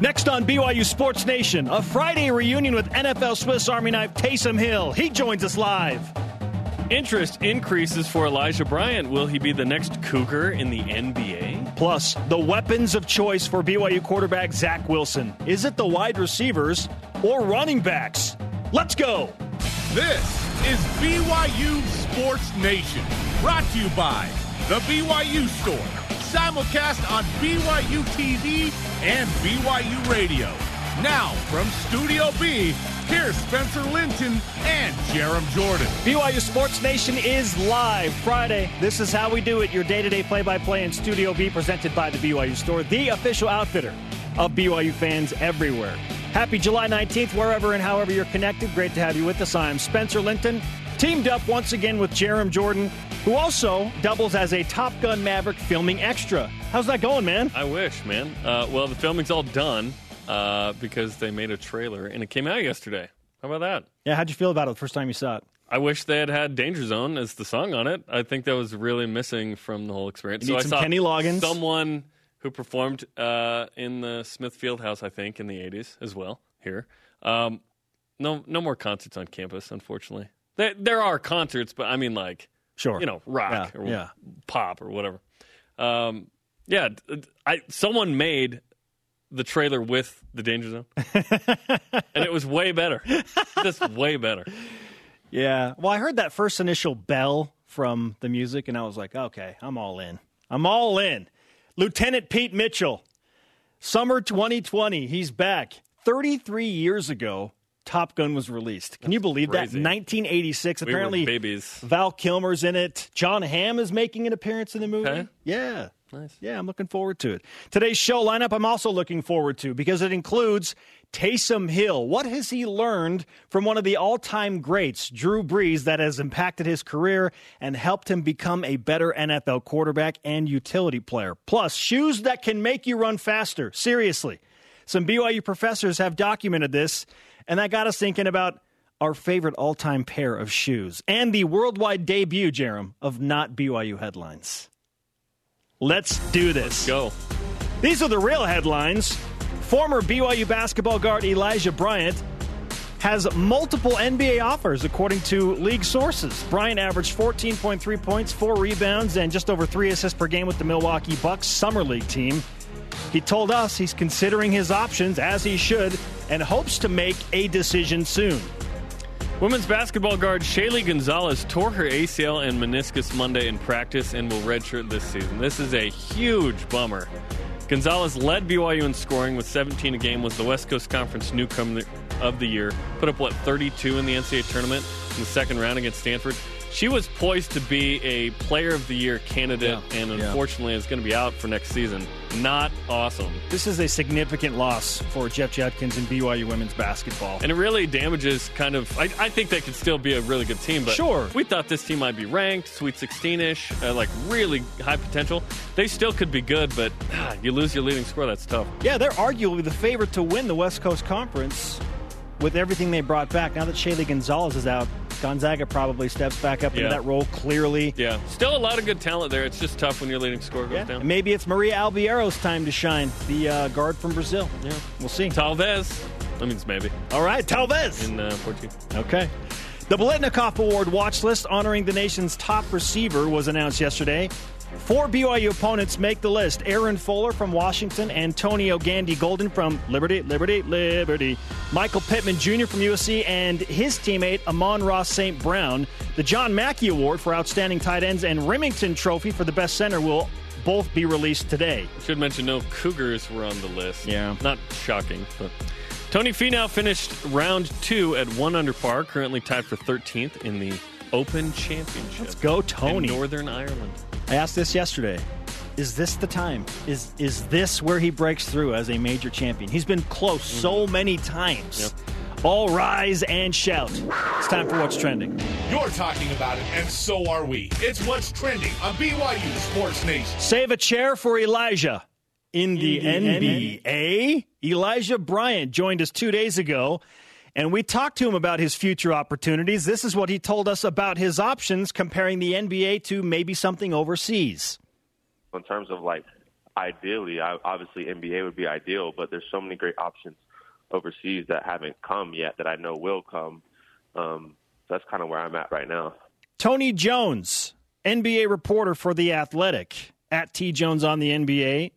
Next on BYU Sports Nation, a Friday reunion with NFL Swiss Army knife Taysom Hill. He joins us live. Interest increases for Elijah Bryant. Will he be the next Cougar in the NBA? Plus, the weapons of choice for BYU quarterback Zach Wilson. Is it the wide receivers or running backs? Let's go. This is BYU Sports Nation, brought to you by The BYU Store simulcast on BYU TV and BYU Radio. Now, from Studio B, here's Spencer Linton and Jarom Jordan. BYU Sports Nation is live Friday. This is how we do it. Your day to day play by play in Studio B, presented by the BYU Store, the official outfitter of BYU fans everywhere. Happy July 19th, wherever and however you're connected. Great to have you with us. I'm Spencer Linton, teamed up once again with Jarom Jordan who also doubles as a Top Gun Maverick filming extra. How's that going, man? I wish, man. Uh, well, the filming's all done uh, because they made a trailer and it came out yesterday. How about that? Yeah, how'd you feel about it the first time you saw it? I wish they had had Danger Zone as the song on it. I think that was really missing from the whole experience. You need so some I saw Kenny Loggins. someone who performed uh, in the Smith Field House, I think, in the '80s as well. Here, um, no, no more concerts on campus, unfortunately. There, there are concerts, but I mean, like Sure. You know, rock yeah, or yeah. pop or whatever. Um, yeah, I someone made the trailer with the Danger Zone, and it was way better. Just way better. Yeah. Well, I heard that first initial bell from the music, and I was like, okay, I'm all in. I'm all in. Lieutenant Pete Mitchell, summer 2020, he's back. 33 years ago, Top Gun was released. Can you believe crazy. that? 1986. We Apparently, babies. Val Kilmer's in it. Jon Hamm is making an appearance in the movie. Okay. Yeah. Nice. Yeah, I'm looking forward to it. Today's show lineup, I'm also looking forward to because it includes Taysom Hill. What has he learned from one of the all time greats, Drew Brees, that has impacted his career and helped him become a better NFL quarterback and utility player? Plus, shoes that can make you run faster. Seriously. Some BYU professors have documented this and that got us thinking about our favorite all time pair of shoes and the worldwide debut, Jarom, of not BYU headlines. Let's do this. Go. These are the real headlines. Former BYU basketball guard Elijah Bryant has multiple NBA offers, according to league sources. Bryant averaged 14.3 points, four rebounds, and just over three assists per game with the Milwaukee Bucks Summer League team. He told us he's considering his options, as he should, and hopes to make a decision soon. Women's basketball guard Shaylee Gonzalez tore her ACL and meniscus Monday in practice and will redshirt this season. This is a huge bummer. Gonzalez led BYU in scoring with 17 a game, was the West Coast Conference newcomer of the year, put up, what, 32 in the NCAA tournament in the second round against Stanford. She was poised to be a Player of the Year candidate, Yeah. and Yeah. unfortunately is going to be out for next season. Not awesome. This is a significant loss for Jeff Judkins and BYU women's basketball. And it really damages kind of. I, I think they could still be a really good team, but Sure. we thought this team might be ranked, Sweet 16 ish, uh, like really high potential. They still could be good, but ah, you lose your leading scorer. That's tough. Yeah, they're arguably the favorite to win the West Coast Conference with everything they brought back. Now that Shaylee Gonzalez is out, Gonzaga probably steps back up into that role clearly. Yeah, still a lot of good talent there. It's just tough when your leading scorer goes Yeah. down. And maybe it's Maria Albiero's time to shine, the uh, guard from Brazil. Yeah. We'll see. Talvez. That means maybe All right, Talvez. in uh, Portuguese. Okay. The Biletnikoff Award watch list honoring the nation's top receiver was announced yesterday. Four BYU opponents make the list Aaron Fuller from Washington, Antonio Gandy Golden from Liberty, Liberty, Liberty, Michael Pittman Jr. from USC, and his teammate Amon-Ra St. Brown. The John Mackey Award for Outstanding Tight Ends and Remington Trophy for the Best Center will both be released today. Should mention no Cougars were on the list. Yeah. Not shocking, but Tony Finau finished round two at one under par, currently tied for 13th in the Open Championship. Let's go, in Tony. Northern Ireland. I asked this yesterday. Is this the time? Is is this where he breaks through as a major champion? He's been close mm-hmm. so many times. All rise and shout. It's time for what's trending. You're talking about it, and so are we. It's what's trending on BYU Sports Nation. Save a chair for Elijah. In the, NBA, Elijah Bryant joined us two days ago, and we talked to him about his future opportunities. This is what he told us about his options comparing the NBA to maybe something overseas. in terms of like ideally, I, obviously NBA would be ideal, but there's so many great options overseas that haven't come yet that I know will come. Um, so that's kind of where I'm at right now. Tony Jones, NBA reporter for The Athletic, at T Jones on the NBA,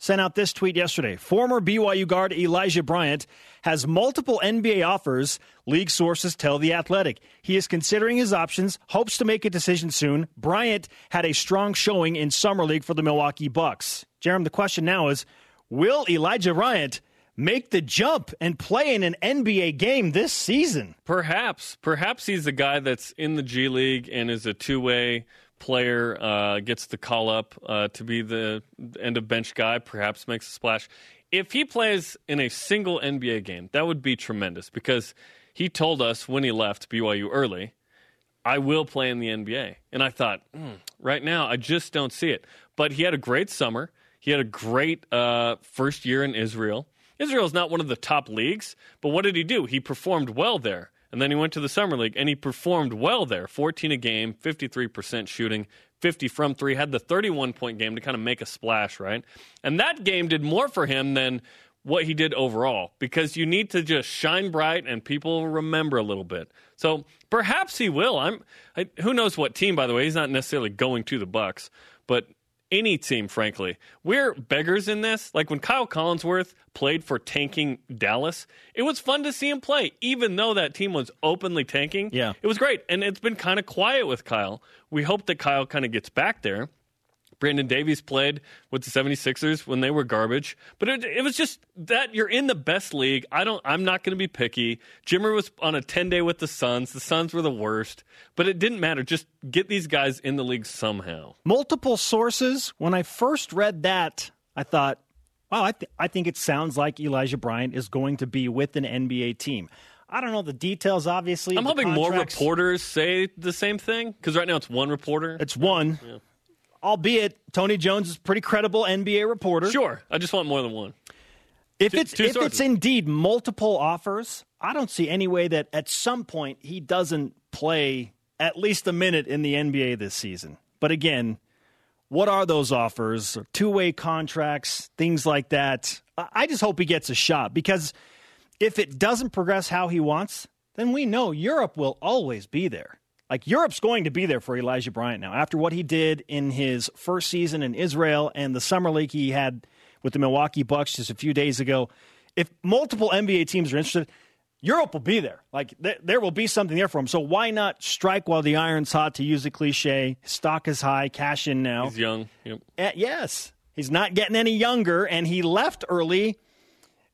sent out this tweet yesterday. Former BYU guard Elijah Bryant has multiple NBA offers, league sources tell The Athletic. He is considering his options, hopes to make a decision soon. Bryant had a strong showing in Summer League for the Milwaukee Bucks. Jeremy, the question now is will Elijah Bryant make the jump and play in an NBA game this season? Perhaps. Perhaps he's the guy that's in the G League and is a two way player, uh, gets the call up uh, to be the end of bench guy, perhaps makes a splash. If he plays in a single NBA game, that would be tremendous because he told us when he left BYU early, I will play in the NBA. And I thought, mm, right now, I just don't see it. But he had a great summer. He had a great uh, first year in Israel. Israel is not one of the top leagues, but what did he do? He performed well there. And then he went to the Summer League and he performed well there 14 a game, 53% shooting, 50 from three, had the 31 point game to kind of make a splash, right? And that game did more for him than what he did overall because you need to just shine bright and people remember a little bit. So perhaps he will. I'm I, who knows what team by the way. He's not necessarily going to the Bucks, but any team, frankly. We're beggars in this. Like when Kyle Collinsworth played for tanking Dallas, it was fun to see him play, even though that team was openly tanking. Yeah. It was great. And it's been kind of quiet with Kyle. We hope that Kyle kind of gets back there. Brandon Davies played with the 76ers when they were garbage. But it, it was just that you're in the best league. I don't I'm not going to be picky. Jimmer was on a 10-day with the Suns. The Suns were the worst, but it didn't matter. Just get these guys in the league somehow. Multiple sources. When I first read that, I thought, wow, I, th- I think it sounds like Elijah Bryant is going to be with an NBA team. I don't know the details, obviously. I'm hoping more reporters say the same thing because right now it's one reporter. It's one. Yeah albeit Tony Jones is a pretty credible NBA reporter. Sure, I just want more than one. If it's two if it's indeed multiple offers, I don't see any way that at some point he doesn't play at least a minute in the NBA this season. But again, what are those offers? Two way contracts, things like that. I just hope he gets a shot because if it doesn't progress how he wants, then we know Europe will always be there. Like Europe's going to be there for Elijah Bryant now after what he did in his first season in Israel and the summer league he had with the Milwaukee Bucks just a few days ago. If multiple NBA teams are interested, Europe will be there. Like th- there will be something there for him. So why not strike while the iron's hot? To use a cliche, stock is high, cash in now. He's young. Yep. Uh, yes, he's not getting any younger, and he left early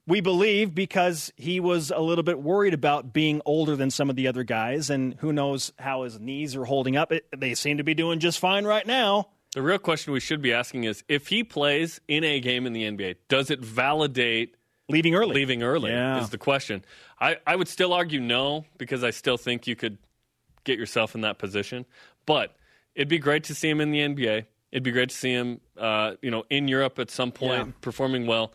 we believe because he was a little bit worried about being older than some of the other guys, and who knows how his knees are holding up. It, they seem to be doing just fine right now. The real question we should be asking is if he plays in a game in the NBA, does it validate leaving early? Leaving early yeah. is the question. I, I would still argue no because I still think you could get yourself in that position. But it'd be great to see him in the NBA. It'd be great to see him, uh, you know, in Europe at some point, yeah. performing well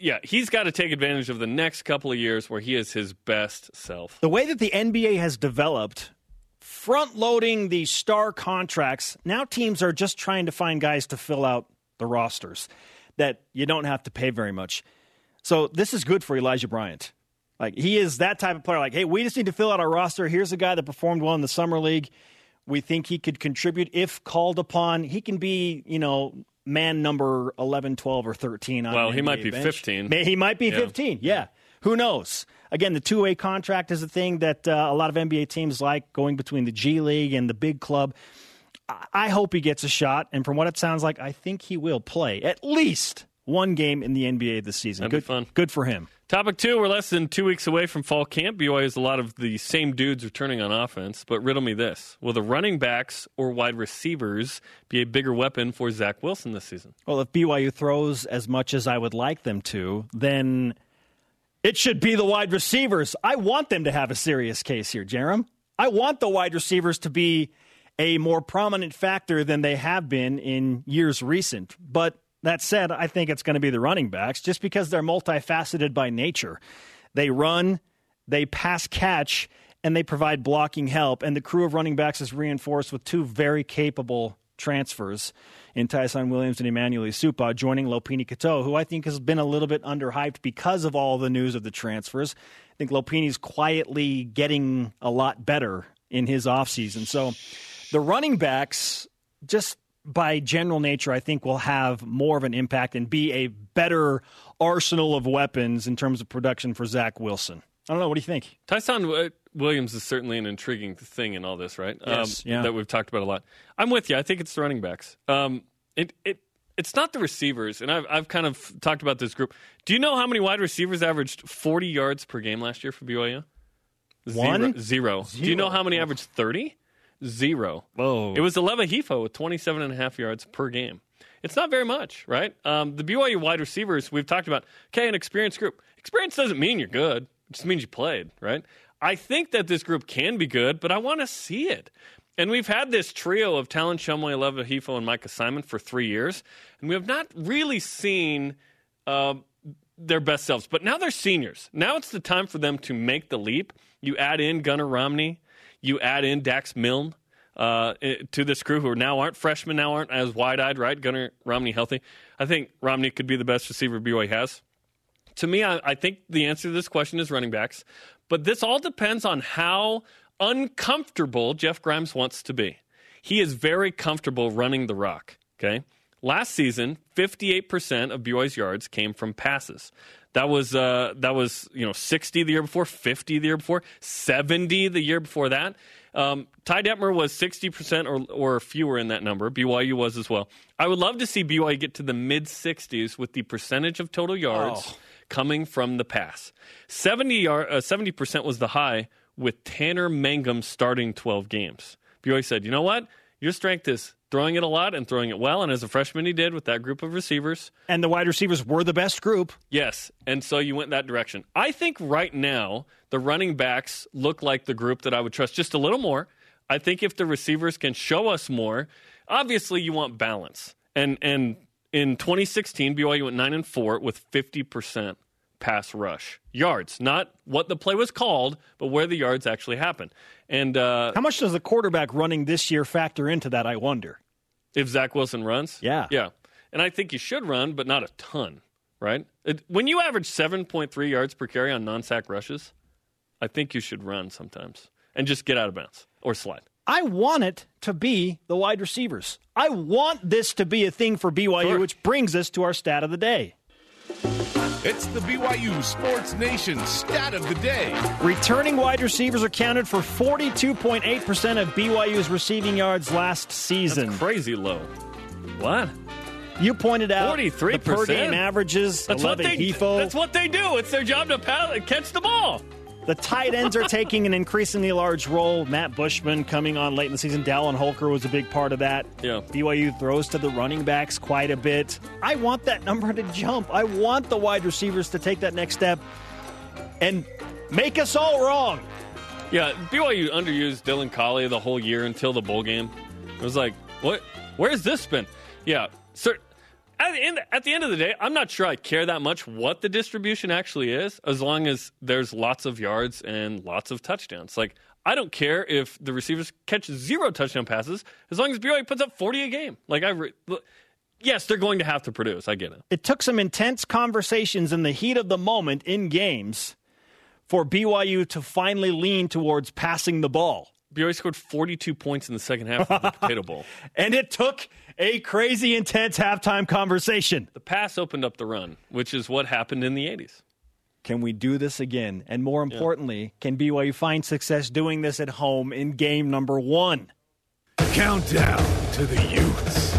yeah, he's got to take advantage of the next couple of years where he is his best self. The way that the NBA has developed, front loading the star contracts, now teams are just trying to find guys to fill out the rosters that you don't have to pay very much. So this is good for Elijah Bryant. Like he is that type of player. Like, hey, we just need to fill out our roster. Here's a guy that performed well in the summer league. We think he could contribute if called upon. He can be, you know, man number 11, 12, or 13 on Well, he might be bench. 15. He might be Yeah. 15, yeah. Who knows? Again, the two way contract is a thing that uh, a lot of NBA teams like going between the G League and the big club. I-, I hope he gets a shot, and from what it sounds like, I think he will play at least one game in the NBA this season. That'd be good, fun. Good for him. Topic two, we're less than two weeks away from fall camp. BYU has a lot of the same dudes returning on offense, but riddle me this. Will the running backs or wide receivers be a bigger weapon for Zach Wilson this season? Well, if BYU throws as much as I would like them to, then it should be the wide receivers. I want them to have a serious case here, Jarom. I want the wide receivers to be a more prominent factor than they have been in years recent. But that said, I think it's going to be the running backs just because they're multifaceted by nature. They run, they pass catch, and they provide blocking help. And the crew of running backs is reinforced with two very capable transfers in Tyson Williams and Emmanuel Esukpa, joining Lopini Katoa, who I think has been a little bit underhyped because of all the news of the transfers. I think Lopini's quietly getting a lot better in his offseason. So the running backs, just by general nature, I think will have more of an impact and be a better arsenal of weapons in terms of production for Zach Wilson. I don't know. What do you think? Tyson Williams is certainly an intriguing thing in all this, right? Yes, um, yeah. That we've talked about a lot. I'm with you. I think it's the running backs. Um, it it it's not the receivers, and I've I've kind of talked about this group. Do you know how many wide receivers averaged 40 yards per game last year for BYU? One? Zero. Zero. Do you know how many averaged 30? Zero. Whoa. It was Aleva Hifo with 27 and a half yards per game. It's not very much, right? Um, the BYU wide receivers we've talked about. Okay, an experienced group. Experience doesn't mean you're good. It just means you played, right? I think that this group can be good, but I want to see it. And we've had this trio of Talon Shumway, Aleva Hifo, and Micah Simon for three years, and we have not really seen uh, their best selves. But now they're seniors. Now it's the time for them to make the leap. You add in Gunnar Romney, you add in Dax Milne uh, to this crew who now aren't freshmen, now aren't as wide eyed, right? Gunnar Romney healthy. I think Romney could be the best receiver BYU has. To me, I, I think the answer to this question is running backs. But this all depends on how uncomfortable Jeff Grimes wants to be. He is very comfortable running the rock. Okay. Last season, 58% of BYU's yards came from passes. That was uh, that was you know 60 the year before, 50 the year before, 70 the year before that. Um, Ty Detmer was 60% or, or fewer in that number. BYU was as well. I would love to see BYU get to the mid 60s with the percentage of total yards Oh. coming from the pass. 70 yard, uh, 70% was the high with Tanner Mangum starting 12 games. BYU said, you know what? Your strength is throwing it a lot and throwing it well. And as a freshman, he did with that group of receivers. and the wide receivers were the best group. Yes, and so you went that direction. I think right now the running backs look like the group that I would trust just a little more. I think if the receivers can show us more, obviously you want balance. And and in 2016, BYU went nine and four with 50 percent pass rush yards, not what the play was called, but where the yards actually happened. And uh, How much does the quarterback running this year factor into that? I wonder. if Zach Wilson runs, Yeah. yeah, and I think you should run, but not a ton, right? It, when you average 7.3 yards per carry on non-sack rushes, I think you should run sometimes and just get out of bounds or slide. I want it to be the wide receivers. I want this to be a thing for BYU, Sure. which brings us to our stat of the day. It's the BYU Sports Nation stat of the day. Returning wide receivers accounted for 42.8% of BYU's receiving yards last season. Crazy low. What? You pointed out 43%? the per game averages. That's what they. Hifo. That's what they do. It's their job to pass, catch the ball. The tight ends are taking an increasingly large role. Matt Bushman coming on late in the season. Dallin Holker was a big part of that. Yeah. BYU throws to the running backs quite a bit. I want that number to jump. I want the wide receivers to take that next step and make us all wrong. Yeah, BYU underused Dylan Collie the whole year until the bowl game. It was like, what? Where's this been? Yeah, sir. At the, end, at the end of the day, I'm not sure I care that much what the distribution actually is, as long as there's lots of yards and lots of touchdowns. Like, I don't care if the receivers catch zero touchdown passes, as long as BYU puts up 40 a game. Like, I, re- yes, they're going to have to produce. I get it. It took some intense conversations in the heat of the moment in games for BYU to finally lean towards passing the ball. BYU scored 42 points in the second half of the Potato Bowl. And it took a crazy intense halftime conversation. The pass opened up the run, which is what happened in the 80s. Can we do this again? And more importantly, can BYU find success doing this at home in game number one? Countdown to the Utes.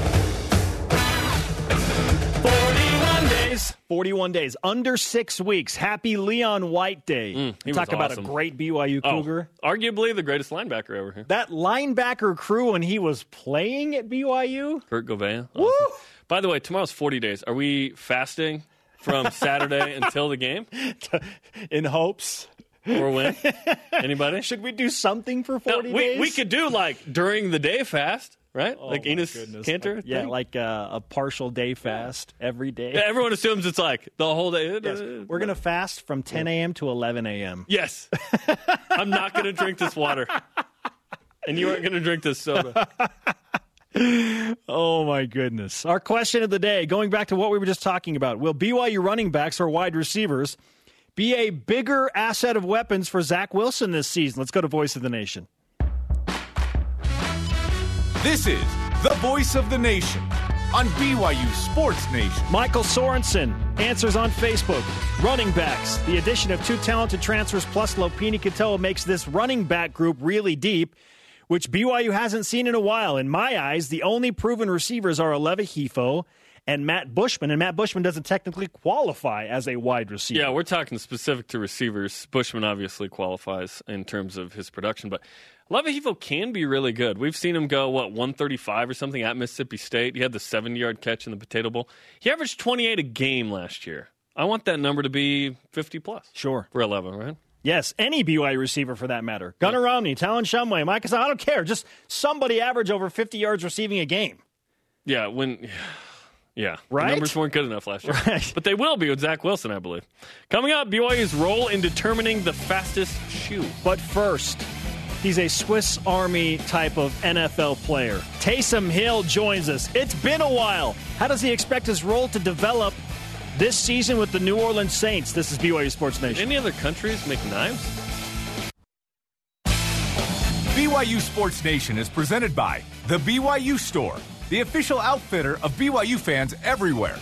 Days. 41 days. Under six weeks. Happy Leon White Day. Mm, Talk about awesome. a great BYU Cougar. Oh, arguably the greatest linebacker ever here. That linebacker crew when he was playing at BYU. Kurt Gouveia. Awesome. By the way, tomorrow's 40 days. Are we fasting from Saturday until the game in hopes. or when? Anybody? Should we do something for No, 40 we, days? we could do like during the day fast, right? Oh, like Enos goodness. Cantor. Like- yeah, like uh, a partial day fast every day. Yeah, everyone assumes it's like the whole day. Yes. We're going to fast from 10 a.m. to 11 a.m. Yes. I'm not going to drink this water. And you aren't going to drink this soda. oh my goodness. Our question of the day, going back to what we were just talking about, will BYU running backs or wide receivers be a bigger asset of weapons for Zach Wilson this season? Let's go to Voice of the Nation. This is the Voice of the Nation on BYU Sports Nation. Michael Sorensen answers on Facebook. Running backs. The addition of two talented transfers plus Lopini Katoa makes this running back group really deep which BYU hasn't seen in a while. In my eyes, the only proven receivers are Aleva Hifo and Matt Bushman, and Matt Bushman doesn't technically qualify as a wide receiver. Yeah, we're talking specific to receivers. Bushman obviously qualifies in terms of his production, but Aleva Hifo can be really good. We've seen him go, what, 135 or something at Mississippi State. He had the 70 yard catch in the Potato Bowl. He averaged 28 a game last year. I want that number to be 50 plus. Sure. For 11, right? Yes, any BYU receiver for that matter. Gunnar Romney, Talon Shumway, Mike I don't care. Just somebody average over 50 yards receiving a game. Yeah, when. Yeah, right? the numbers weren't good enough last year. Right. But they will be with Zach Wilson, I believe. Coming up, BYU's role in determining the fastest shoe. But first, he's a Swiss Army type of NFL player. Taysom Hill joins us. It's been a while. How does he expect his role to develop this season with the New Orleans Saints. This is BYU Sports Nation. Any other countries make knives? BYU Sports Nation is presented by The BYU Store, the official outfitter of BYU fans everywhere.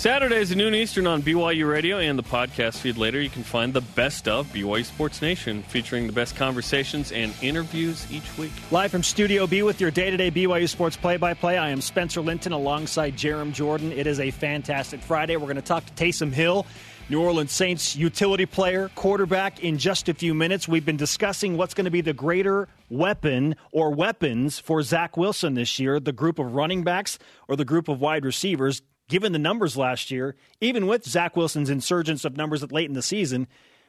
Saturdays at noon Eastern on BYU Radio and the podcast feed later, you can find the best of BYU Sports Nation, featuring the best conversations and interviews each week. Live from Studio B with your day-to-day BYU Sports play-by-play, I am Spencer Linton alongside Jarom Jordan. It is a fantastic Friday. We're going to talk to Taysom Hill, New Orleans Saints utility player, quarterback, in just a few minutes. We've been discussing what's going to be the greater weapon or weapons for Zach Wilson this year the group of running backs or the group of wide receivers given the numbers last year, even with Zach Wilson's insurgence of numbers at late in the season,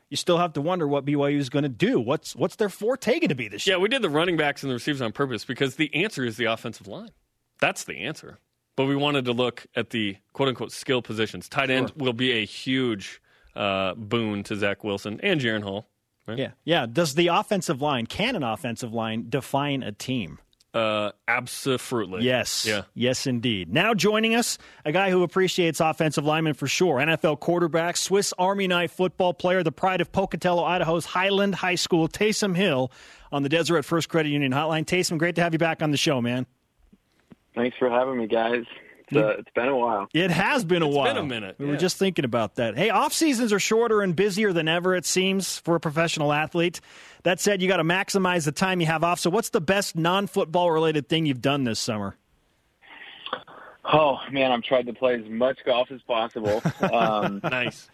you still have to wonder what BYU is going to do. What's what's their forte going to be this year? Yeah, we did the running backs and the receivers on purpose because the answer is the offensive line. That's the answer. But we wanted to look at the quote unquote skill positions. Tight end sure. will be a huge uh, boon to Zach Wilson and Jaren Hall. Right? Yeah, yeah. Does the offensive line, can an offensive line define a team? Uh, absolutely. Yes. Yeah. Yes, indeed. Now joining us, a guy who appreciates offensive linemen for sure. NFL quarterback, Swiss Army knife football player, the pride of Pocatello, Idaho's Highland High School, Taysom Hill on the Deseret First Credit Union Hotline. Taysom, great to have you back on the show, man. Thanks for having me, guys. It's, uh, it's been a while. It has been a it's while. Been a minute. We yeah. were just thinking about that. Hey, off seasons are shorter and busier than ever. It seems for a professional athlete. That said, you got to maximize the time you have off. So, what's the best non-football related thing you've done this summer? Oh man, I've tried to play as much golf as possible. Um, nice.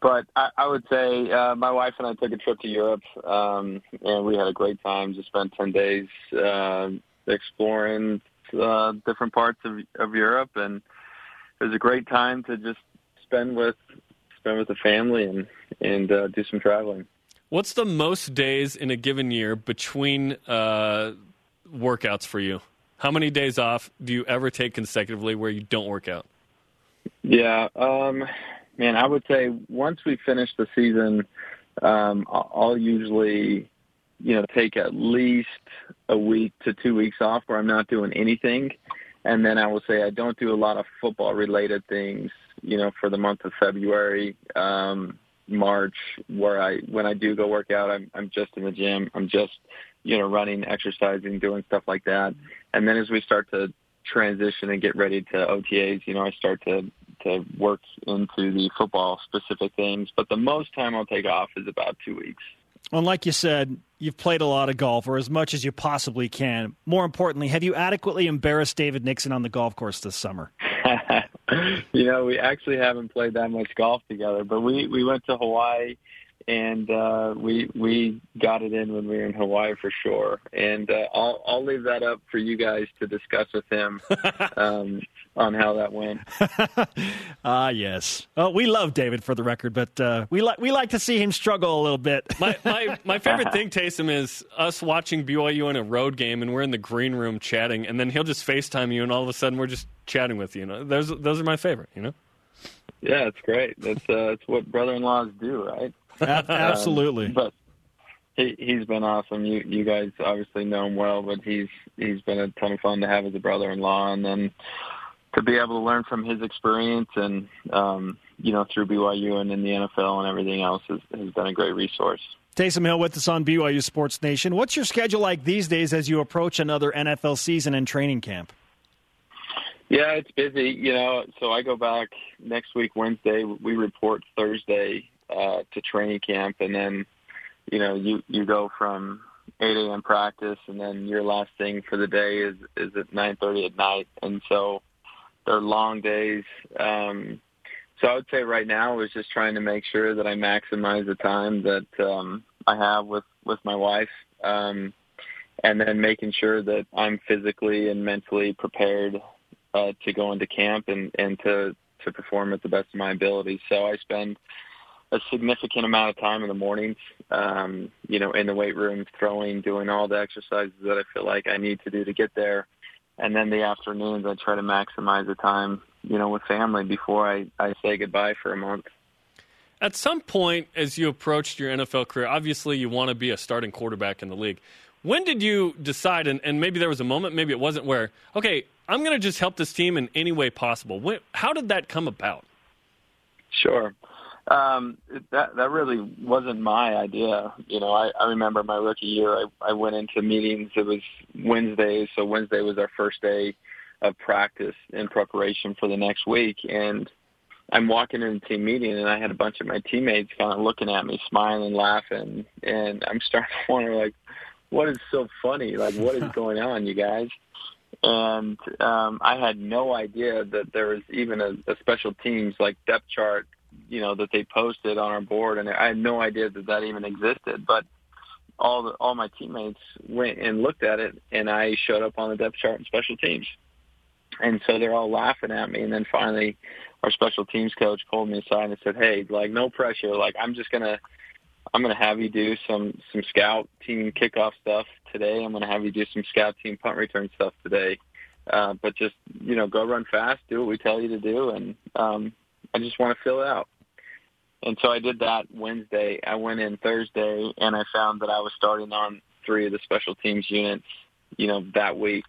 But I, I would say uh, my wife and I took a trip to Europe, um, and we had a great time. Just spent ten days uh, exploring uh, different parts of, of Europe, and it was a great time to just spend with spend with the family and and uh, do some traveling. What's the most days in a given year between uh, workouts for you? How many days off do you ever take consecutively where you don't work out? Yeah, um, man, I would say once we finish the season, um, I'll usually, you know, take at least a week to two weeks off where I'm not doing anything, and then I will say I don't do a lot of football related things, you know, for the month of February. Um, March where I when I do go work out I'm I'm just in the gym. I'm just you know running, exercising, doing stuff like that. And then as we start to transition and get ready to OTAs, you know, I start to to work into the football specific things. But the most time I'll take off is about 2 weeks. Well, like you said, you've played a lot of golf, or as much as you possibly can. More importantly, have you adequately embarrassed David Nixon on the golf course this summer? you know, we actually haven't played that much golf together, but we we went to Hawaii and uh, we we got it in when we were in Hawaii for sure. And uh, I'll I'll leave that up for you guys to discuss with him um, on how that went. Ah, uh, yes. Oh, we love David for the record, but uh, we like we like to see him struggle a little bit. my, my my favorite thing, Taysom, is us watching BYU in a road game, and we're in the green room chatting, and then he'll just Facetime you, and all of a sudden we're just chatting with you. you know, those those are my favorite. You know. Yeah, it's great. That's uh, that's what brother-in-laws do, right? Absolutely. Um, but He, he's been awesome. You you guys obviously know him well, but he's he's been a ton of fun to have as a brother-in-law, and then to be able to learn from his experience and um, you know through BYU and in the NFL and everything else has, has been a great resource. Taysom Hill with us on BYU Sports Nation. What's your schedule like these days as you approach another NFL season and training camp? Yeah, it's busy. You know, so I go back next week Wednesday. We report Thursday uh, to training camp, and then you know you you go from 8 a.m. practice, and then your last thing for the day is is at 9:30 at night, and so they're long days. Um, so I would say right now is just trying to make sure that I maximize the time that um, I have with with my wife, um, and then making sure that I'm physically and mentally prepared uh, to go into camp and and to to perform at the best of my ability. So I spend a significant amount of time in the mornings, um, you know, in the weight room, throwing, doing all the exercises that I feel like I need to do to get there and then the afternoons I try to maximize the time, you know, with family before I, I say goodbye for a month. At some point, as you approached your NFL career, obviously you want to be a starting quarterback in the league. When did you decide, and, and maybe there was a moment, maybe it wasn't, where, okay, I'm going to just help this team in any way possible? When, how did that come about? Sure. Um, that that really wasn't my idea. You know, I, I remember my rookie year. I, I went into meetings. It was Wednesdays, so Wednesday was our first day of practice in preparation for the next week. And I'm walking in the team meeting, and I had a bunch of my teammates kind of looking at me, smiling, laughing, and I'm starting to wonder, like, what is so funny? Like, what is going on, you guys? And um, I had no idea that there was even a, a special teams like depth chart you know that they posted on our board, and I had no idea that that even existed. But all the, all my teammates went and looked at it, and I showed up on the depth chart in special teams, and so they're all laughing at me. And then finally, our special teams coach pulled me aside and said, "Hey, like no pressure. Like I'm just gonna." I'm going to have you do some some scout team kickoff stuff today. I'm going to have you do some scout team punt return stuff today. Uh, but just you know, go run fast, do what we tell you to do, and um, I just want to fill it out. And so I did that Wednesday. I went in Thursday and I found that I was starting on three of the special teams units, you know, that week.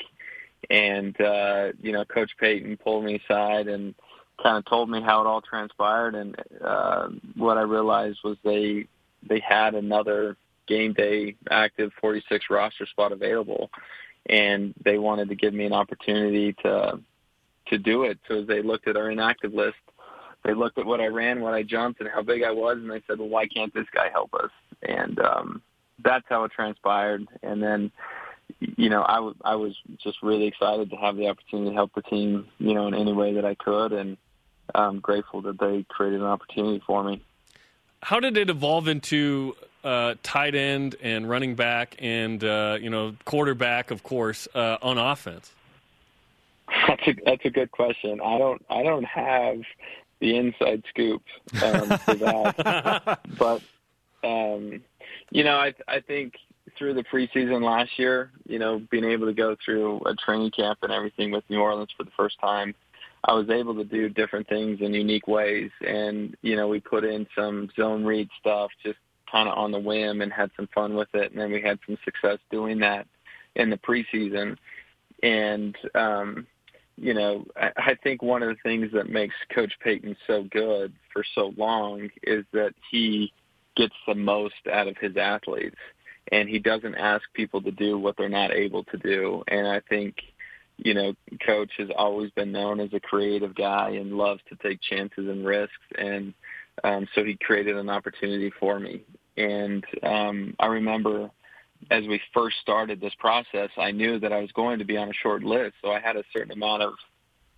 And, uh, you know, Coach Payton pulled me aside and kind of told me how it all transpired. And, uh, what I realized was they, they had another game day active 46 roster spot available and they wanted to give me an opportunity to, to do it. So as they looked at our inactive list, they looked at what I ran, what I jumped, and how big I was, and they said, "Well, why can't this guy help us?" And um, that's how it transpired. And then, you know, I, w- I was just really excited to have the opportunity to help the team, you know, in any way that I could, and I'm grateful that they created an opportunity for me. How did it evolve into uh, tight end and running back and uh, you know quarterback, of course, uh, on offense? That's a that's a good question. I don't I don't have the inside scoop um, for that. but um, you know, I I think through the preseason last year, you know, being able to go through a training camp and everything with New Orleans for the first time, I was able to do different things in unique ways. And you know, we put in some zone read stuff just kind of on the whim and had some fun with it. And then we had some success doing that in the preseason. And um, you know, I, I think one of the things that makes Coach Payton so good for so long is that he gets the most out of his athletes and he doesn't ask people to do what they're not able to do. And I think, you know, Coach has always been known as a creative guy and loves to take chances and risks. And um, so he created an opportunity for me. And um, I remember as we first started this process, I knew that I was going to be on a short list, so I had a certain amount of,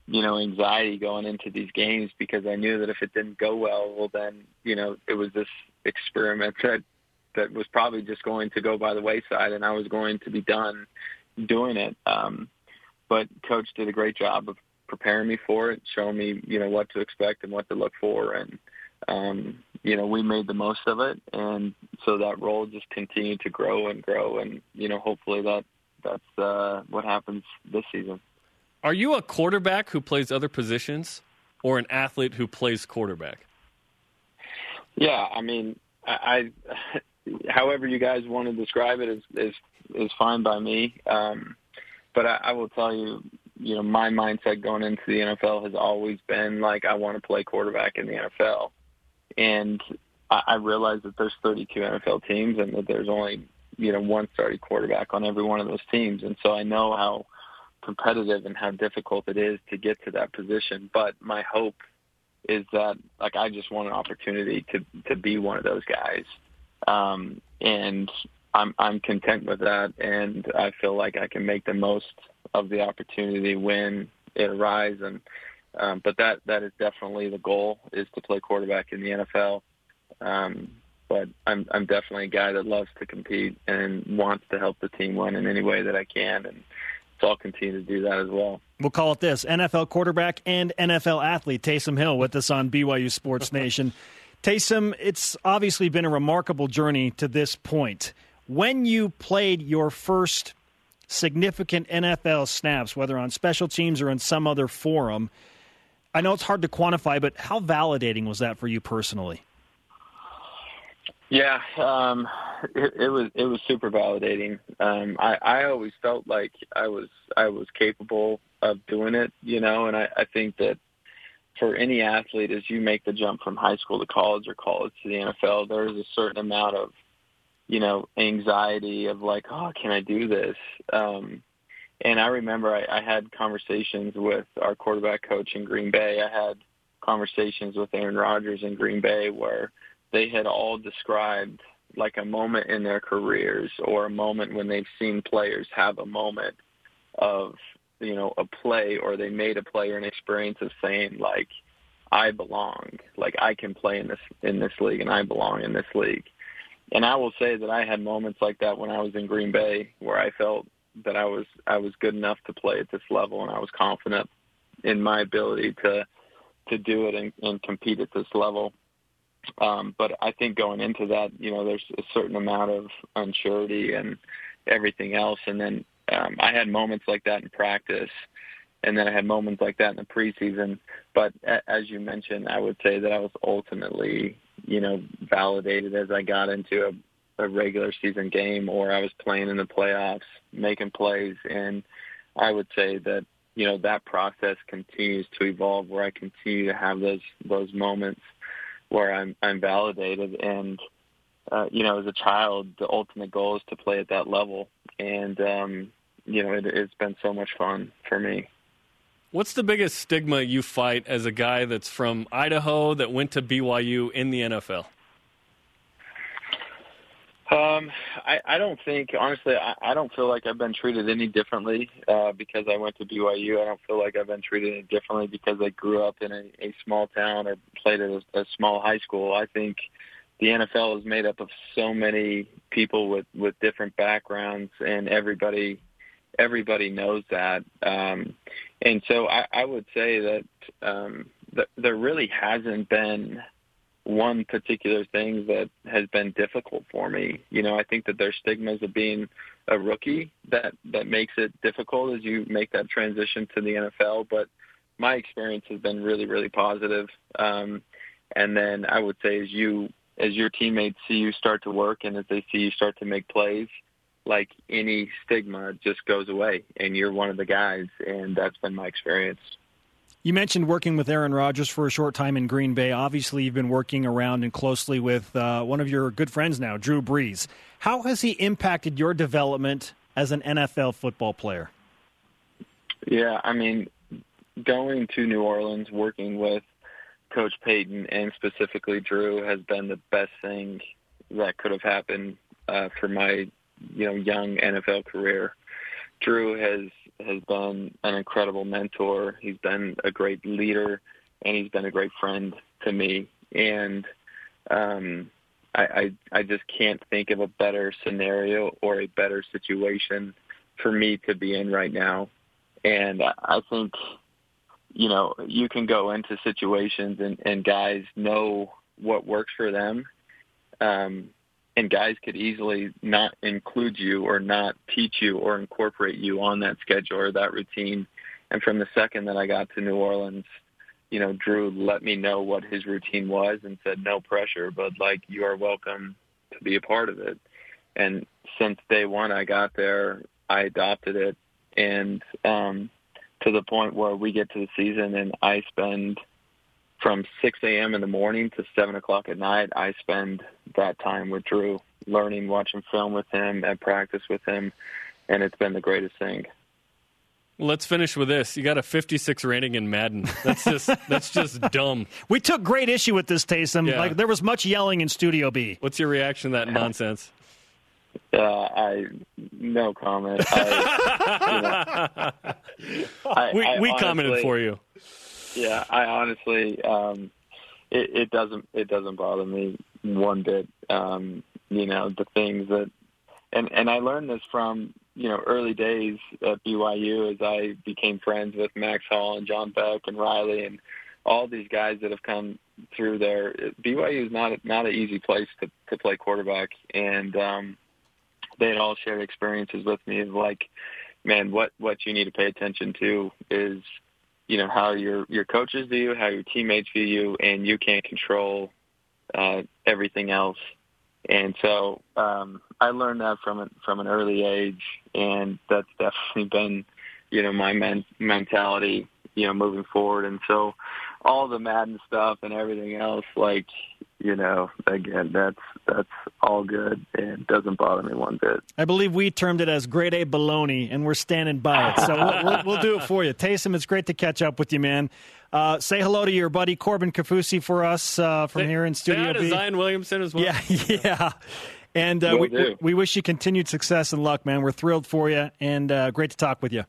you know, anxiety going into these games because I knew that if it didn't go well, well then, you know, it was this experiment that that was probably just going to go by the wayside and I was going to be done doing it. Um but coach did a great job of preparing me for it, showing me, you know, what to expect and what to look for and um, you know, we made the most of it, and so that role just continued to grow and grow, and you know, hopefully that that's uh, what happens this season. Are you a quarterback who plays other positions, or an athlete who plays quarterback? Yeah, I mean, I however you guys want to describe it is is is fine by me. Um, but I, I will tell you, you know, my mindset going into the NFL has always been like I want to play quarterback in the NFL, and I, I realize that there's 32 NFL teams and that there's only you know one starting quarterback on every one of those teams, and so I know how competitive and how difficult it is to get to that position. But my hope is that like I just want an opportunity to to be one of those guys, um, and I'm I'm content with that, and I feel like I can make the most of the opportunity when it arises. And um, but that that is definitely the goal is to play quarterback in the NFL. Um, but I'm I'm definitely a guy that loves to compete and wants to help the team win in any way that I can, and so I'll continue to do that as well. We'll call it this: NFL quarterback and NFL athlete Taysom Hill with us on BYU Sports Nation. Taysom, it's obviously been a remarkable journey to this point. When you played your first significant NFL snaps, whether on special teams or in some other forum, I know it's hard to quantify, but how validating was that for you personally? Yeah, um, it, it was it was super validating. Um, I I always felt like I was I was capable of doing it, you know, and I, I think that for any athlete, as you make the jump from high school to college or college to the NFL, there is a certain amount of you know, anxiety of like, oh, can I do this? Um, and I remember I, I had conversations with our quarterback coach in Green Bay. I had conversations with Aaron Rodgers in Green Bay where they had all described like a moment in their careers or a moment when they've seen players have a moment of you know a play or they made a play or an experience of saying like I belong like I can play in this in this league and I belong in this league and I will say that I had moments like that when I was in Green Bay where I felt that I was I was good enough to play at this level and I was confident in my ability to to do it and, and compete at this level. Um, but I think going into that, you know, there's a certain amount of uncertainty and everything else. And then um, I had moments like that in practice, and then I had moments like that in the preseason. But as you mentioned, I would say that I was ultimately you know, validated as I got into a, regular season game or I was playing in the playoffs, making plays. And I would say that, you know, that process continues to evolve where I continue to have those, those moments where I'm, I'm validated. And, uh, you know, as a child, the ultimate goal is to play at that level. And, um, you know, it, it's been so much fun for me. What's the biggest stigma you fight as a guy that's from Idaho that went to BYU in the NFL? Um, I, I don't think, honestly, I, I don't feel like I've been treated any differently uh, because I went to BYU. I don't feel like I've been treated any differently because I grew up in a, a small town or played at a, a small high school. I think the NFL is made up of so many people with with different backgrounds, and everybody everybody knows that. Um, and so I, I would say that um, th- there really hasn't been one particular thing that has been difficult for me. You know, I think that there's stigmas of being a rookie that that makes it difficult as you make that transition to the NFL. But my experience has been really, really positive. Um, and then I would say as you as your teammates see you start to work and as they see you start to make plays, like any stigma just goes away and you're one of the guys and that's been my experience you mentioned working with Aaron Rodgers for a short time in Green Bay. Obviously, you've been working around and closely with uh, one of your good friends now, Drew Brees. How has he impacted your development as an NFL football player? Yeah, I mean, going to New Orleans, working with Coach Payton and specifically Drew has been the best thing that could have happened uh, for my you know young NFL career. Drew has has been an incredible mentor. He's been a great leader, and he's been a great friend to me. And um, I, I I just can't think of a better scenario or a better situation for me to be in right now. And I think you know you can go into situations and, and guys know what works for them. Um, and guys could easily not include you or not teach you or incorporate you on that schedule or that routine. And from the second that I got to New Orleans, you know, Drew let me know what his routine was and said, no pressure, but like you are welcome to be a part of it. And since day one I got there, I adopted it, and um, to the point where we get to the season and I spend from 6 a.m. in the morning to 7 o'clock at night. I spend that time with Drew, learning, watching film with him, at practice with him, and it's been the greatest thing. Let's finish with this. You got a 56 rating in Madden. That's just that's just dumb. We took great issue with this, Taysom. Yeah. Like there was much yelling in Studio B. What's your reaction to that nonsense? Uh, I no comment. I, you know, I, We I we commented for you. Yeah, I honestly, um, it, it doesn't it doesn't bother me one bit. Um, you know, the things that, and and I learned this from you know early days at BYU as I became friends with Max Hall and John Beck and Riley and all these guys that have come through there. BYU is not not an easy place to to play quarterback, and um, they had all shared experiences with me of like, man, what what you need to pay attention to is you know how your your coaches view you, how your teammates view you, and you can't control uh, everything else. And so um, I learned that from from an early age, and that's definitely been you know my men- mentality you know moving forward. And so all the Madden stuff and everything else, like you know, again, that's that's all good and doesn't bother me one bit. I believe we termed it as grade A baloney, and we're standing by it. So we'll, we'll, we'll do it for you. Taysom, it's great to catch up with you, man. Uh, say hello to your buddy Corbin Kaufusi for us uh, from here in Studio hi to B. Zion Williamson as well. Yeah, yeah. And uh, Will we, we wish you continued success and luck, man. We're thrilled for you, and uh, great to talk with you.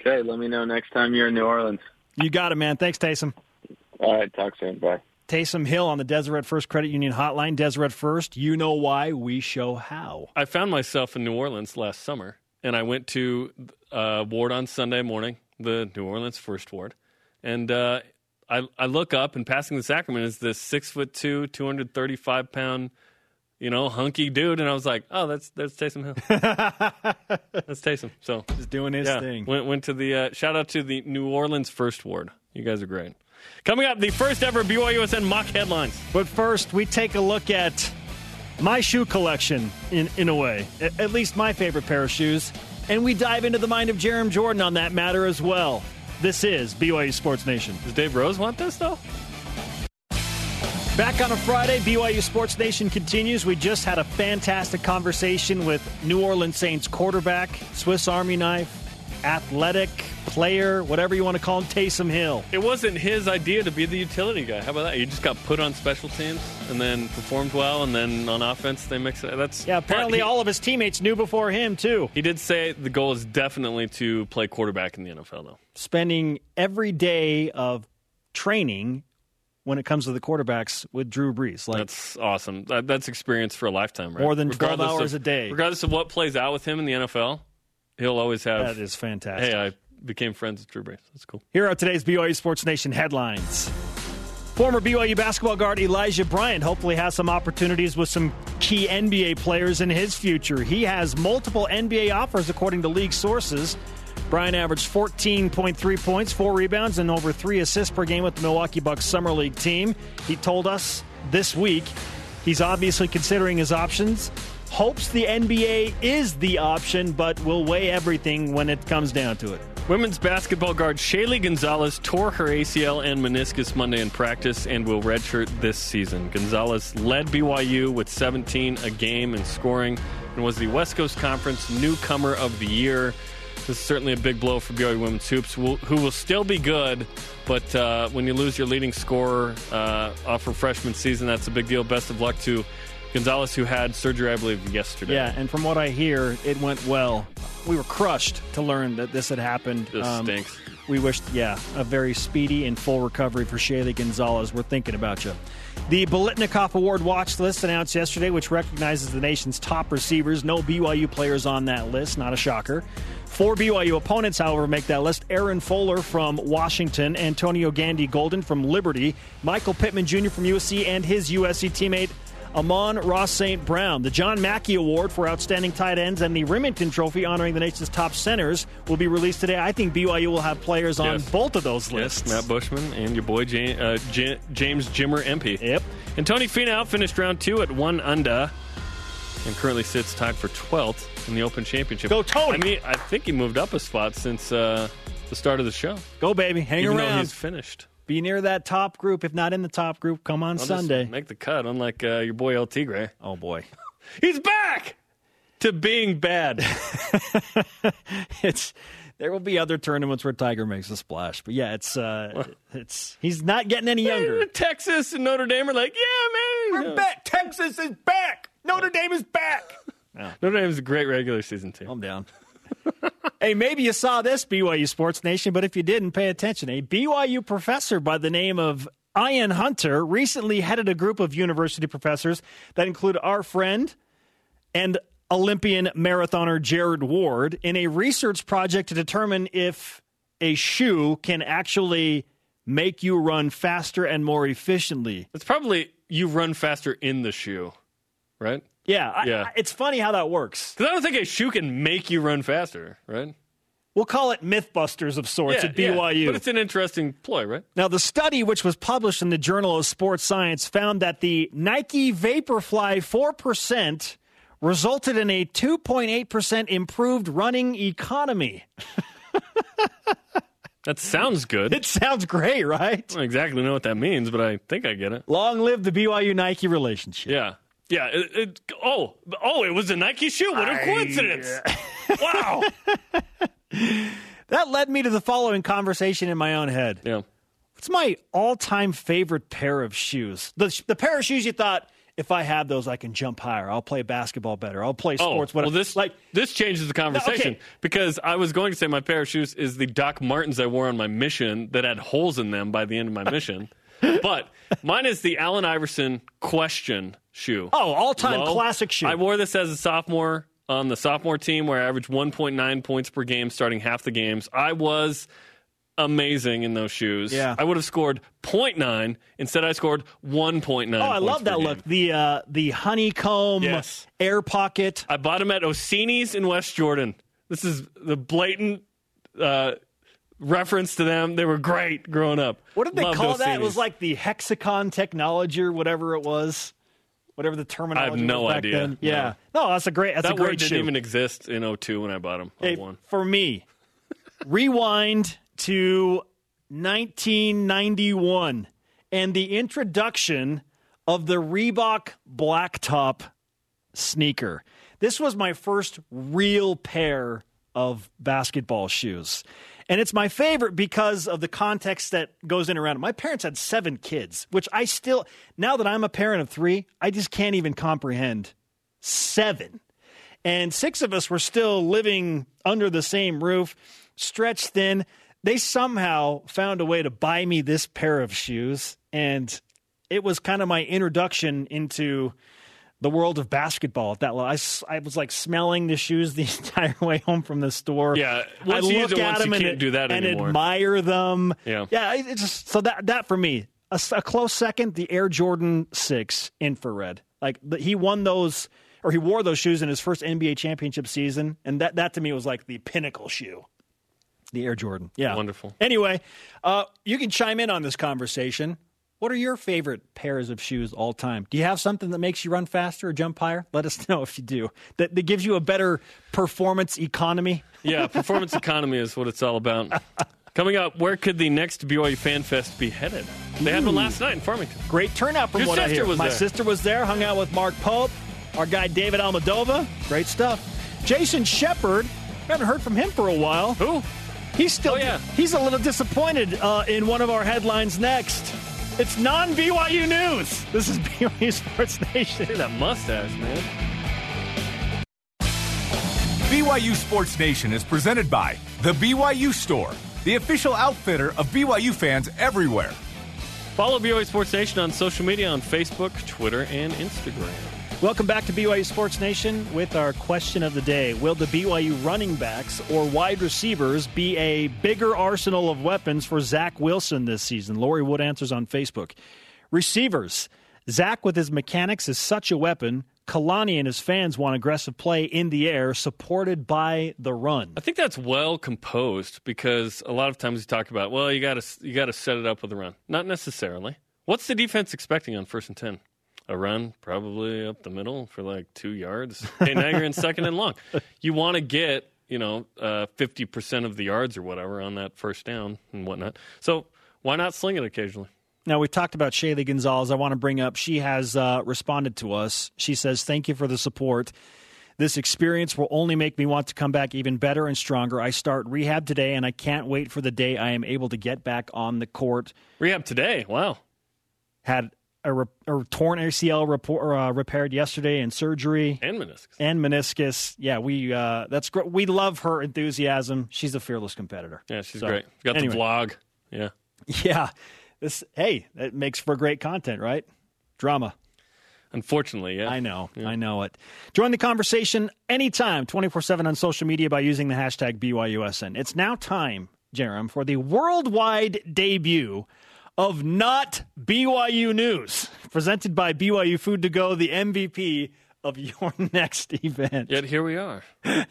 Okay, let me know next time you're in New Orleans. You got it, man. Thanks, Taysom. All right, talk soon. Bye. Taysom Hill on the Deseret First Credit Union Hotline. Deseret First, you know why, we show how. I found myself in New Orleans last summer, and I went to uh, ward on Sunday morning, the New Orleans First Ward, and uh, I, I look up, and passing the sacrament is this six foot two, two hundred thirty five pound, you know, hunky dude, and I was like, oh, that's that's Taysom Hill. that's Taysom. So Just doing his yeah, thing. went went to the uh, shout out to the New Orleans First Ward. You guys are great. Coming up, the first ever BYUSN mock headlines. But first, we take a look at my shoe collection in, in a way, at, at least my favorite pair of shoes. And we dive into the mind of Jarom Jordan on that matter as well. This is BYU Sports Nation. Does Dave Rose want this though? Back on a Friday, BYU Sports Nation continues. We just had a fantastic conversation with New Orleans Saints quarterback, Swiss Army knife, athletic player, whatever you want to call him, Taysom Hill. It wasn't his idea to be the utility guy. How about that? He just got put on special teams and then performed well, and then on offense they mix it. That's Yeah, apparently he, all of his teammates knew before him, too. He did say the goal is definitely to play quarterback in the NFL, though. Spending every day of training when it comes to the quarterbacks with Drew Brees. Like, That's awesome. That, that's experience for a lifetime, right? More than 12 Regardless hours of- a day. Regardless of what plays out with him in the NFL, he'll always have. that is fantastic. hey, I became friends with Drew Brees. That's cool. Here are today's BYU Sports Nation headlines. Former BYU basketball guard Elijah Bryant hopefully has some opportunities with some key NBA players in his future. He has multiple NBA offers, according to league sources. Bryant averaged 14.3 points, four rebounds, and over three assists per game with the Milwaukee Bucks Summer League team. He told us this week he's obviously considering his options. Hopes the NBA is the option, but will weigh everything when it comes down to it. Women's basketball guard Shaylee Gonzalez tore her ACL and meniscus Monday in practice and will redshirt this season. Gonzalez led BYU with 17 a game in scoring and was the West Coast Conference Newcomer of the Year. This is certainly a big blow for BYU women's hoops, who who will still be good, but uh, when you lose your leading scorer uh, off her freshman season, that's a big deal. Best of luck to Gonzalez, who had surgery, I believe, yesterday. Yeah, and from what I hear, it went well. We were crushed to learn that this had happened. This stinks. We wished, yeah, a very speedy and full recovery for Shaylee Gonzalez. We're thinking about you. The Biletnikoff Award watch list announced yesterday, which recognizes the nation's top receivers. No BYU players on that list, not a shocker. Four BYU opponents, however, make that list. Aaron Fuller from Washington, Antonio Gandy Golden from Liberty, Michael Pittman Jr. from USC, and his USC teammate Amon-Ra St. Brown. The John Mackey Award for Outstanding Tight Ends and the Remington Trophy honoring the nation's top centers will be released today. I think BYU will have players on Yes. both of those lists. Yes, Matt Bushman and your boy James, uh, J- James Jimmer Empey. Yep. And Tony Finau finished round two at one under and currently sits tied for 12th in the Open Championship. Go, Tony! I mean, I think he moved up a spot since uh, the start of the show. Go, baby. Hang even around. he's finished. Be near that top group. If not in the top group, come on I'll Sunday. make the cut, unlike uh, your boy El Tigre. Oh, boy. He's back to being bad. it's there will be other tournaments where Tiger makes a splash, but yeah, it's uh, it's he's not getting any younger. Texas and Notre Dame are like, yeah, man. we're back. Texas is back. Notre Dame is back. Notre Dame is a great regular season team. I'm down. Hey, maybe you saw this BYU Sports Nation, but if you didn't, pay attention. A BYU professor by the name of Ian Hunter recently headed a group of university professors that include our friend and Olympian marathoner Jared Ward in a research project to determine if a shoe can actually make you run faster and more efficiently. It's probably you run faster in the shoe, right? Yeah, Yeah. I- it's funny how that works. Because I don't think a shoe can make you run faster, right? We'll call it Mythbusters of sorts at BYU. But it's an interesting ploy, right? Now, the study, which was published in the Journal of Sports Science, found that the Nike Vaporfly 4% resulted in a 2.8% improved running economy. That sounds good. It sounds great, right? I don't exactly know what that means, but I think I get it. Long live the BYU Nike relationship. Yeah. Yeah. It, it, oh, oh, it was a Nike shoe. What a coincidence. wow. That led me to the following conversation in my own head. Yeah. What's my all time favorite pair of shoes? The, the pair of shoes you thought, if I have those, I can jump higher. I'll play basketball better. I'll play Oh, sports well, better. this like this changes the conversation okay. because I was going to say my pair of shoes is the Doc Martens I wore on my mission that had holes in them by the end of my mission. but mine is the Allen Iverson Question shoe. Oh, all-time Low. classic shoe. I wore this as a sophomore on the sophomore team where I averaged 1.9 points per game starting half the games. I was amazing in those shoes. Yeah. I would have scored 0.9. Instead, I scored 1.9. Oh, I love that look. The uh, the honeycomb Yes. air pocket. I bought them at Ossini's in West Jordan. This is the blatant uh, reference to them. They were great growing up. What did they Loved call that? It was like the hexacon technology or whatever it was. Whatever the terminology no was back idea. then. Yeah. No, that's a great that's that a great word didn't shoe. even exist in 02 when I bought them. Oh hey, one. for me, rewind to 1991 and the introduction of the Reebok Blacktop sneaker. This was my first real pair of basketball shoes. And it's my favorite because of the context that goes in around it. My parents had seven kids, which I still, now that I'm a parent of three, I just can't even comprehend seven. And six of us were still living under the same roof, stretched thin. They somehow found a way to buy me this pair of shoes. And it was kind of my introduction into the world of basketball at that level. I was like smelling the shoes the entire way home from the store. Yeah, I once you look at them and, do that and anymore. admire them. Yeah. yeah. It's just so that that for me a close second. The Air Jordan Six infrared. Like the, he won those or he wore those shoes in his first NBA championship season, and that that to me was like the pinnacle shoe. The Air Jordan. Yeah. Wonderful. Anyway, uh, you can chime in on this conversation. What are your favorite pairs of shoes all time? Do you have something that makes you run faster or jump higher? Let us know if you do. That, that gives you a better performance economy. Yeah, performance economy is what it's all about. Coming up, where could the next BYU Fan Fest be headed? They had one last night in Farmington. Great turnout from Your what I hear. was My there. sister was there, hung out with Mark Pope, our guy David Almadova. Great stuff. Jason Shepard, haven't heard from him for a while. Who? He's still Oh, yeah. he's a little disappointed uh, in one of our headlines next. It's non BYU news. This is BYU Sports Nation. Hey, that mustache, man. BYU Sports Nation is presented by The BYU Store, the official outfitter of BYU fans everywhere. Follow BYU Sports Nation on social media on Facebook, Twitter, and Instagram. Welcome back to BYU Sports Nation with our question of the day. Will the BYU running backs or wide receivers be a bigger arsenal of weapons for Zach Wilson this season? Lori Wood answers on Facebook. Receivers. Zach, with his mechanics, is such a weapon. Kalani and his fans want aggressive play in the air, supported by the run. I think that's well composed because a lot of times you talk about, well, you got to you got to set it up with a run. Not necessarily. What's the defense expecting on first and ten? A run, probably up the middle for like two yards. Okay, now you're in second and long. You want to get you know uh, fifty percent of the yards or whatever on that first down and whatnot. So why not sling it occasionally? Now, we've talked about Shaylee Gonzalez. I want to bring up, she has uh, responded to us. She says, Thank you for the support. This experience will only make me want to come back even better and stronger. I start rehab today, and I can't wait for the day I am able to get back on the court. Rehab today? Wow. Had a, re- a torn ACL report, uh, repaired yesterday in surgery And meniscus. and meniscus. Yeah, we uh, that's great. We love her enthusiasm. She's a fearless competitor. Yeah, she's So, great. Got anyway. the vlog. Yeah. Yeah, this hey, that makes for great content, right? Drama. Unfortunately, yeah. I know. I know it. Join the conversation anytime, 24 7 on social media by using the hashtag BYUSN. It's now time, Jarom, for the worldwide debut of Not BYU News, presented by BYU Food to Go, the MVP of your next event. Yet here we are.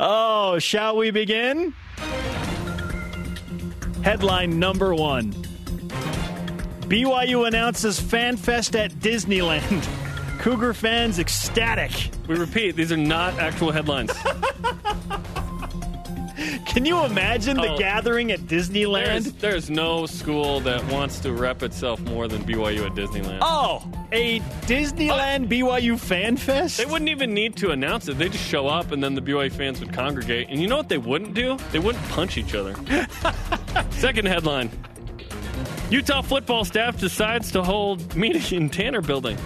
Oh, shall we begin? Headline number one BYU announces Fan Fest at Disneyland. Cougar fans ecstatic. We repeat, these are not actual headlines. Can you imagine the Oh. gathering at Disneyland? There's, there's no school that wants to rep itself more than BYU at Disneyland. Oh, a Disneyland BYU Fan Fest? They wouldn't even need to announce it. They just show up, and then the BYU fans would congregate. And you know what they wouldn't do? They wouldn't punch each other. Second headline: Utah football staff decides to hold meeting in Tanner Building,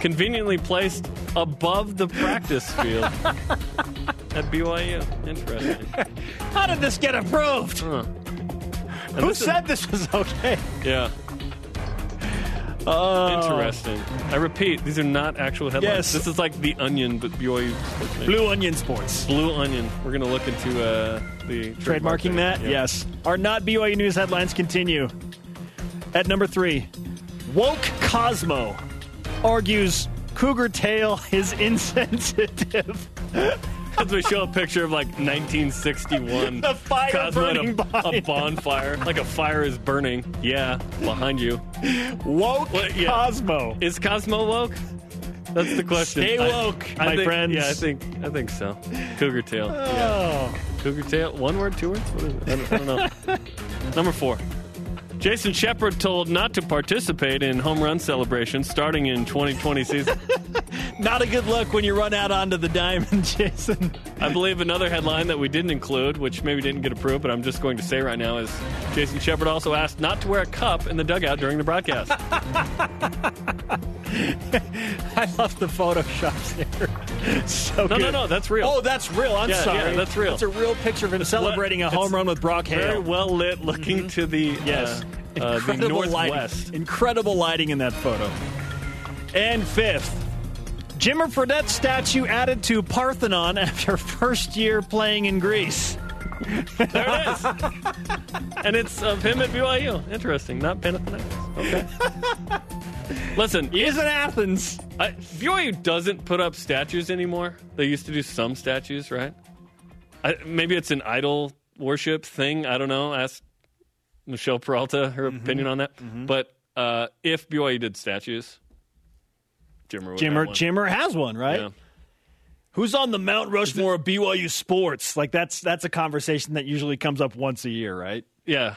conveniently placed above the practice field at BYU. Interesting. How did this get approved? Huh. Who this is- said this was okay? Yeah. Oh. Interesting. I repeat, these are not actual headlines. Yes. This is like the Onion, but BYU Sports Blue Onion Sports. Blue Onion. We're going to look into uh, the Trademarking thing. that? Yeah. Yes. Our not BYU News headlines continue. At number three, Woke Cosmo argues Cougar Tail is insensitive. As we show a picture of like 1961. The fire Cosmo burning a, a bonfire. Like a fire is burning. Yeah, behind you. Woke Well, yeah. Cosmo. Is Cosmo woke? That's the question. Stay woke, I my think- friends. Yeah, I think I think so. Cougar tail. Oh. Yeah. Oh. Cougar tail. One word, two words? What is it? I don't, I don't know. Number four. Jason Shepard told not to participate in home run celebrations starting in 2020 season. Not a good look when you run out onto the diamond, Jason. I believe another headline that we didn't include, which maybe didn't get approved, but I'm just going to say right now, is Jason Shepard also asked not to wear a cup in the dugout during the broadcast. I love the photoshops here. so No, good. no, no, that's real. Oh, that's real. I'm Yeah, sorry. yeah, that's real. That's a real picture of him celebrating a home run with Brock Very well lit, looking to the Mm-hmm. Yes. uh, uh, the northwest. lighting. Incredible lighting in that photo. And fifth, Jimmer Fredette statue added to Parthenon after first year playing in Greece. There it is, and it's of him at BYU. Interesting, not Panathinaikos. Okay. Listen, He is in Athens. I, BYU doesn't put up statues anymore. They used to do some statues, right? I, maybe it's an idol worship thing. I don't know. Ask Michelle Peralta her Mm-hmm. opinion on that. But uh, if BYU did statues, Jimmer would Jimmer, have one. Jimmer has one, right? Yeah. Who's on the Mount Rushmore of BYU sports? Like that's that's a conversation that usually comes up once a year, right? Yeah,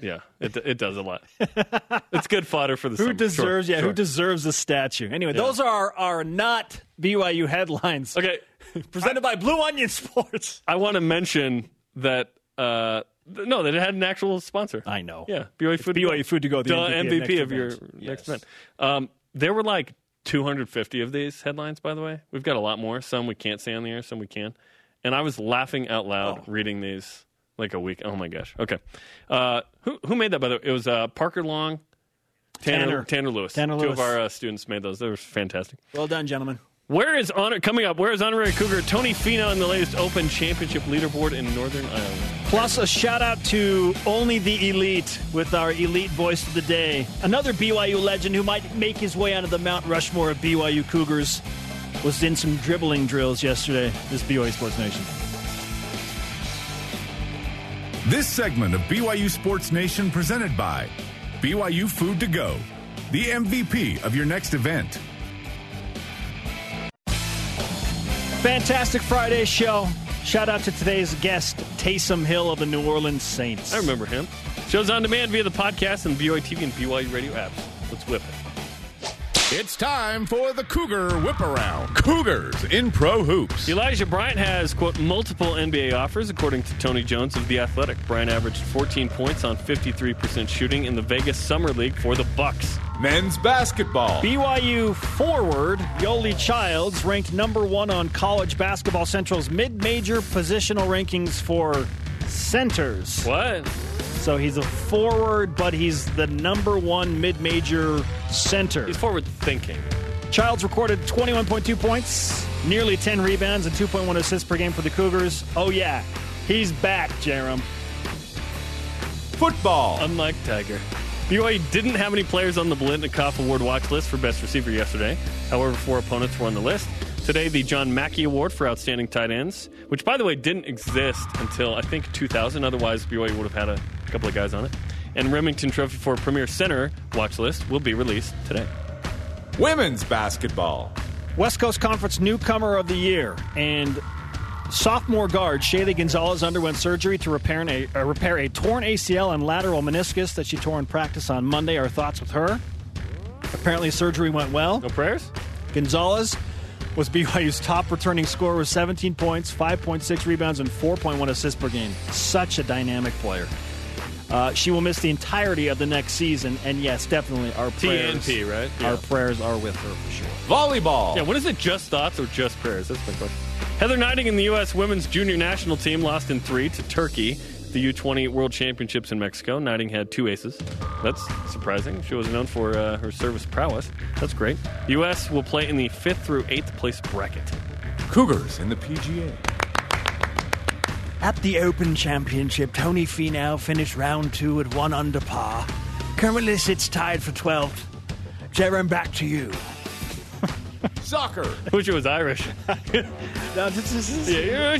yeah, it, it does a lot. it's good fodder for the Who summer. deserves? Sure, yeah, sure. who deserves a statue? Anyway, those are our, our not BYU headlines. Okay, presented by Blue Onion Sports. I want to mention that. Uh, no, that it had an actual sponsor. I know. Yeah, BYU Food. BYU Food to Go, the Duh, MVP of MVP, next of your event. next Yes. event. Um, there were like 250 of these headlines. By the way, we've got a lot more. Some we can't say on the air. Some we can. And I was laughing out loud Oh. reading these like a week. Oh my gosh. Okay. Uh, who who made that? By the way, it was uh, Parker Long. Tanner, Tanner. Tanner Lewis. Tanner Lewis. Two of our uh, students made those. They were fantastic. Well done, gentlemen. Where is honor coming up? Where is honorary Cougar Tony Finau in the latest Open Championship leaderboard in Northern Ireland? Plus, a shout out to Only the Elite with our elite voice of the day. Another BYU legend who might make his way onto the Mount Rushmore of BYU Cougars was in some dribbling drills yesterday. This BYU Sports Nation. This segment of BYU Sports Nation presented by BYU Food to Go, the MVP of your next event. Fantastic Friday show. Shout out to today's guest, Taysom Hill of the New Orleans Saints. I remember him. Shows on demand via the podcast and BYU TV and BYU radio apps. Let's whip it. It's time for the Cougar Whip Around. Cougars in Pro Hoops. Elijah Bryant has, quote, multiple NBA offers, according to Tony Jones of The Athletic. Bryant averaged 14 points on 53% shooting in the Vegas Summer League for the Bucks. Men's basketball. BYU forward Yoeli Childs ranked number one on College Basketball Central's mid-major positional rankings for centers. What? So he's a forward, but he's the number one mid-major center. He's forward thinking. Childs recorded 21.2 points, nearly 10 rebounds, and 2.1 assists per game for the Cougars. Oh yeah, he's back, Jarom. Football. Unlike Tiger. BYU didn't have any players on the Biletnikoff Award watch list for best receiver yesterday. However, four opponents were on the list. Today, the John Mackey Award for outstanding tight ends, which, by the way, didn't exist until I think 2000. Otherwise, BYU would have had a couple of guys on it. And Remington Trophy for Premier Center watch list will be released today. Women's basketball. West Coast Conference Newcomer of the Year and sophomore guard Shaylee Gonzalez underwent surgery to repair, a, uh, repair a torn ACL and lateral meniscus that she tore in practice on Monday. Our thoughts with her. Apparently, surgery went well. No prayers? Gonzalez was BYU's top returning scorer with 17 points, 5.6 rebounds, and 4.1 assists per game. Such a dynamic player. Uh, she will miss the entirety of the next season, and yes, definitely our prayers. TNT, right? Our prayers are with her for sure. Volleyball. Yeah, what is it? Just thoughts or just prayers? That's my question. Heather Gneiting and the U.S. women's junior national team lost in three to Turkey, the U20 World Championships in Mexico. Gneiting had two aces. That's surprising. She was known for uh, her service prowess. That's great. The U.S. will play in the fifth through eighth place bracket. Cougars in the PGA. At the Open Championship, Tony Finau finished round two at one under par. Currently sits tied for 12th. Jerome, back to you. Soccer. I Wish it was Irish. No, this is, Yeah.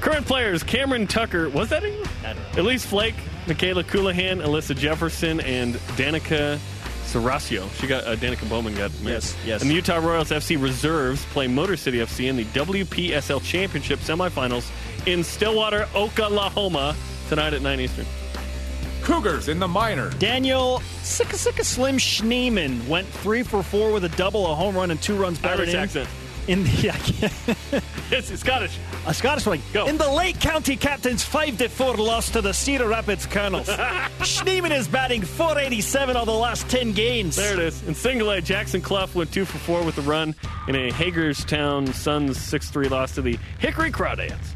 Current players: Cameron Tucker. Was that English? Elise Flake, Michaela Colohan, Alyssa Jefferson, and Danica Serasio. She got uh, Danica Bowman got married. Yes, yes. And the Utah Royals FC reserves play Motor City FC in the WPSL Championship semifinals in Stillwater, Oklahoma tonight at 9 Eastern. Cougars in the minor. Daniel Sicka Sicka Slim Schneemann went three for four with a double, a home run, and two runs batted Irish in. accent. In the, I can't- It's, it's Scottish. a Scottish one. Go. In the Lake County Captains' 5 to 4 loss to the Cedar Rapids Kernels. Schneemann is batting 487 of the last 10 games. There it is. In single A, Jackson Clough went two for four with a run in a Hagerstown Suns 6 3 loss to the Hickory Crawdads.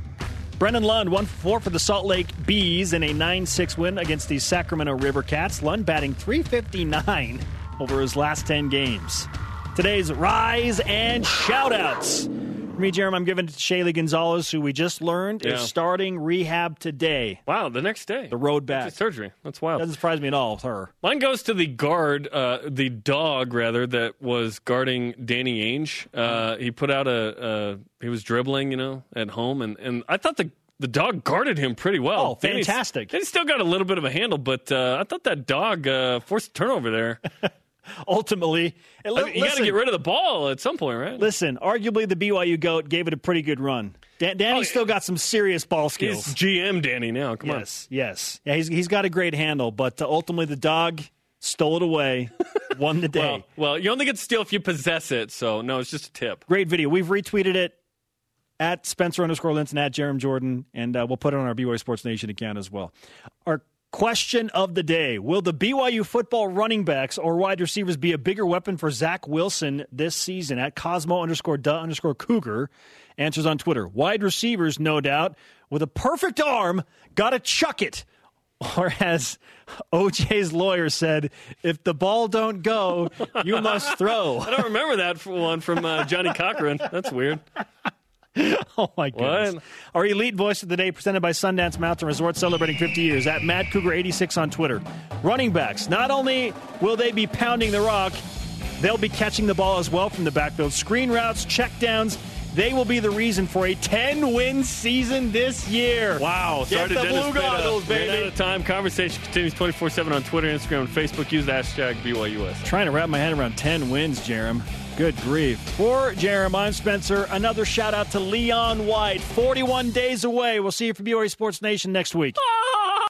Brennan Lund won four for the Salt Lake Bees in a 9 6 win against the Sacramento River Cats. Lund batting 359 over his last 10 games. Today's rise and shout outs. For me, Jeremy, I'm giving it to Shaylee Gonzalez, who we just learned Yeah. is starting rehab today. Wow, the next day. The road back. After surgery. That's wild. Doesn't surprise me at all with her. Mine goes to the guard, uh, the dog rather, that was guarding Danny Ainge. Uh, he put out a, uh, he was dribbling, you know, at home, and, and I thought the the dog guarded him pretty well. Oh, fantastic. Danny's still got a little bit of a handle, but uh, I thought that dog uh, forced a turnover there. Ultimately, I mean, you got to get rid of the ball at some point, right? listen, arguably the BYU GOAT gave it a pretty good run. Dan- Danny's Oh, still got some serious ball He's skills. GM Danny now. Come on. Yes, yes. Yeah, he's, he's got a great handle, but uh, ultimately the dog stole it away, won the day. Well, well, you only get to steal if you possess it, so no, it's just a tip. great video. We've retweeted it at Spencer underscore Linton, at Jarom Jordan, and uh, we'll put it on our BYU Sports Nation account as well. Our question of the day Will the BYU football running backs or wide receivers be a bigger weapon for Zach Wilson this season? At Cosmo underscore duh underscore Cougar answers on Twitter. Wide receivers, no doubt, with a perfect arm, gotta chuck it. Or as OJ's lawyer said, if the ball don't go, you must throw. I don't remember that one from uh, Johnnie Cochran. That's weird. oh my goodness. What? Our elite voice of the day presented by Sundance Mountain Resort celebrating 50 years at Matt Cougar 86 on Twitter. Running backs. Not only will they be pounding the rock, they'll be catching the ball as well from the backfield. Screen routes, checkdowns, they will be the reason for a 10 win season this year. Wow. Get the Dennis blue goggles, Ran baby. out of time. Conversation continues 24 7 on Twitter, Instagram, and Facebook. Use the hashtag BYUS. Trying to wrap my head around 10 wins, Jarom. Good grief. For Jeremy, I'm Spencer. Another shout out to Leon White. 41 days away. We'll see you for BYU Sports Nation next week. Ah!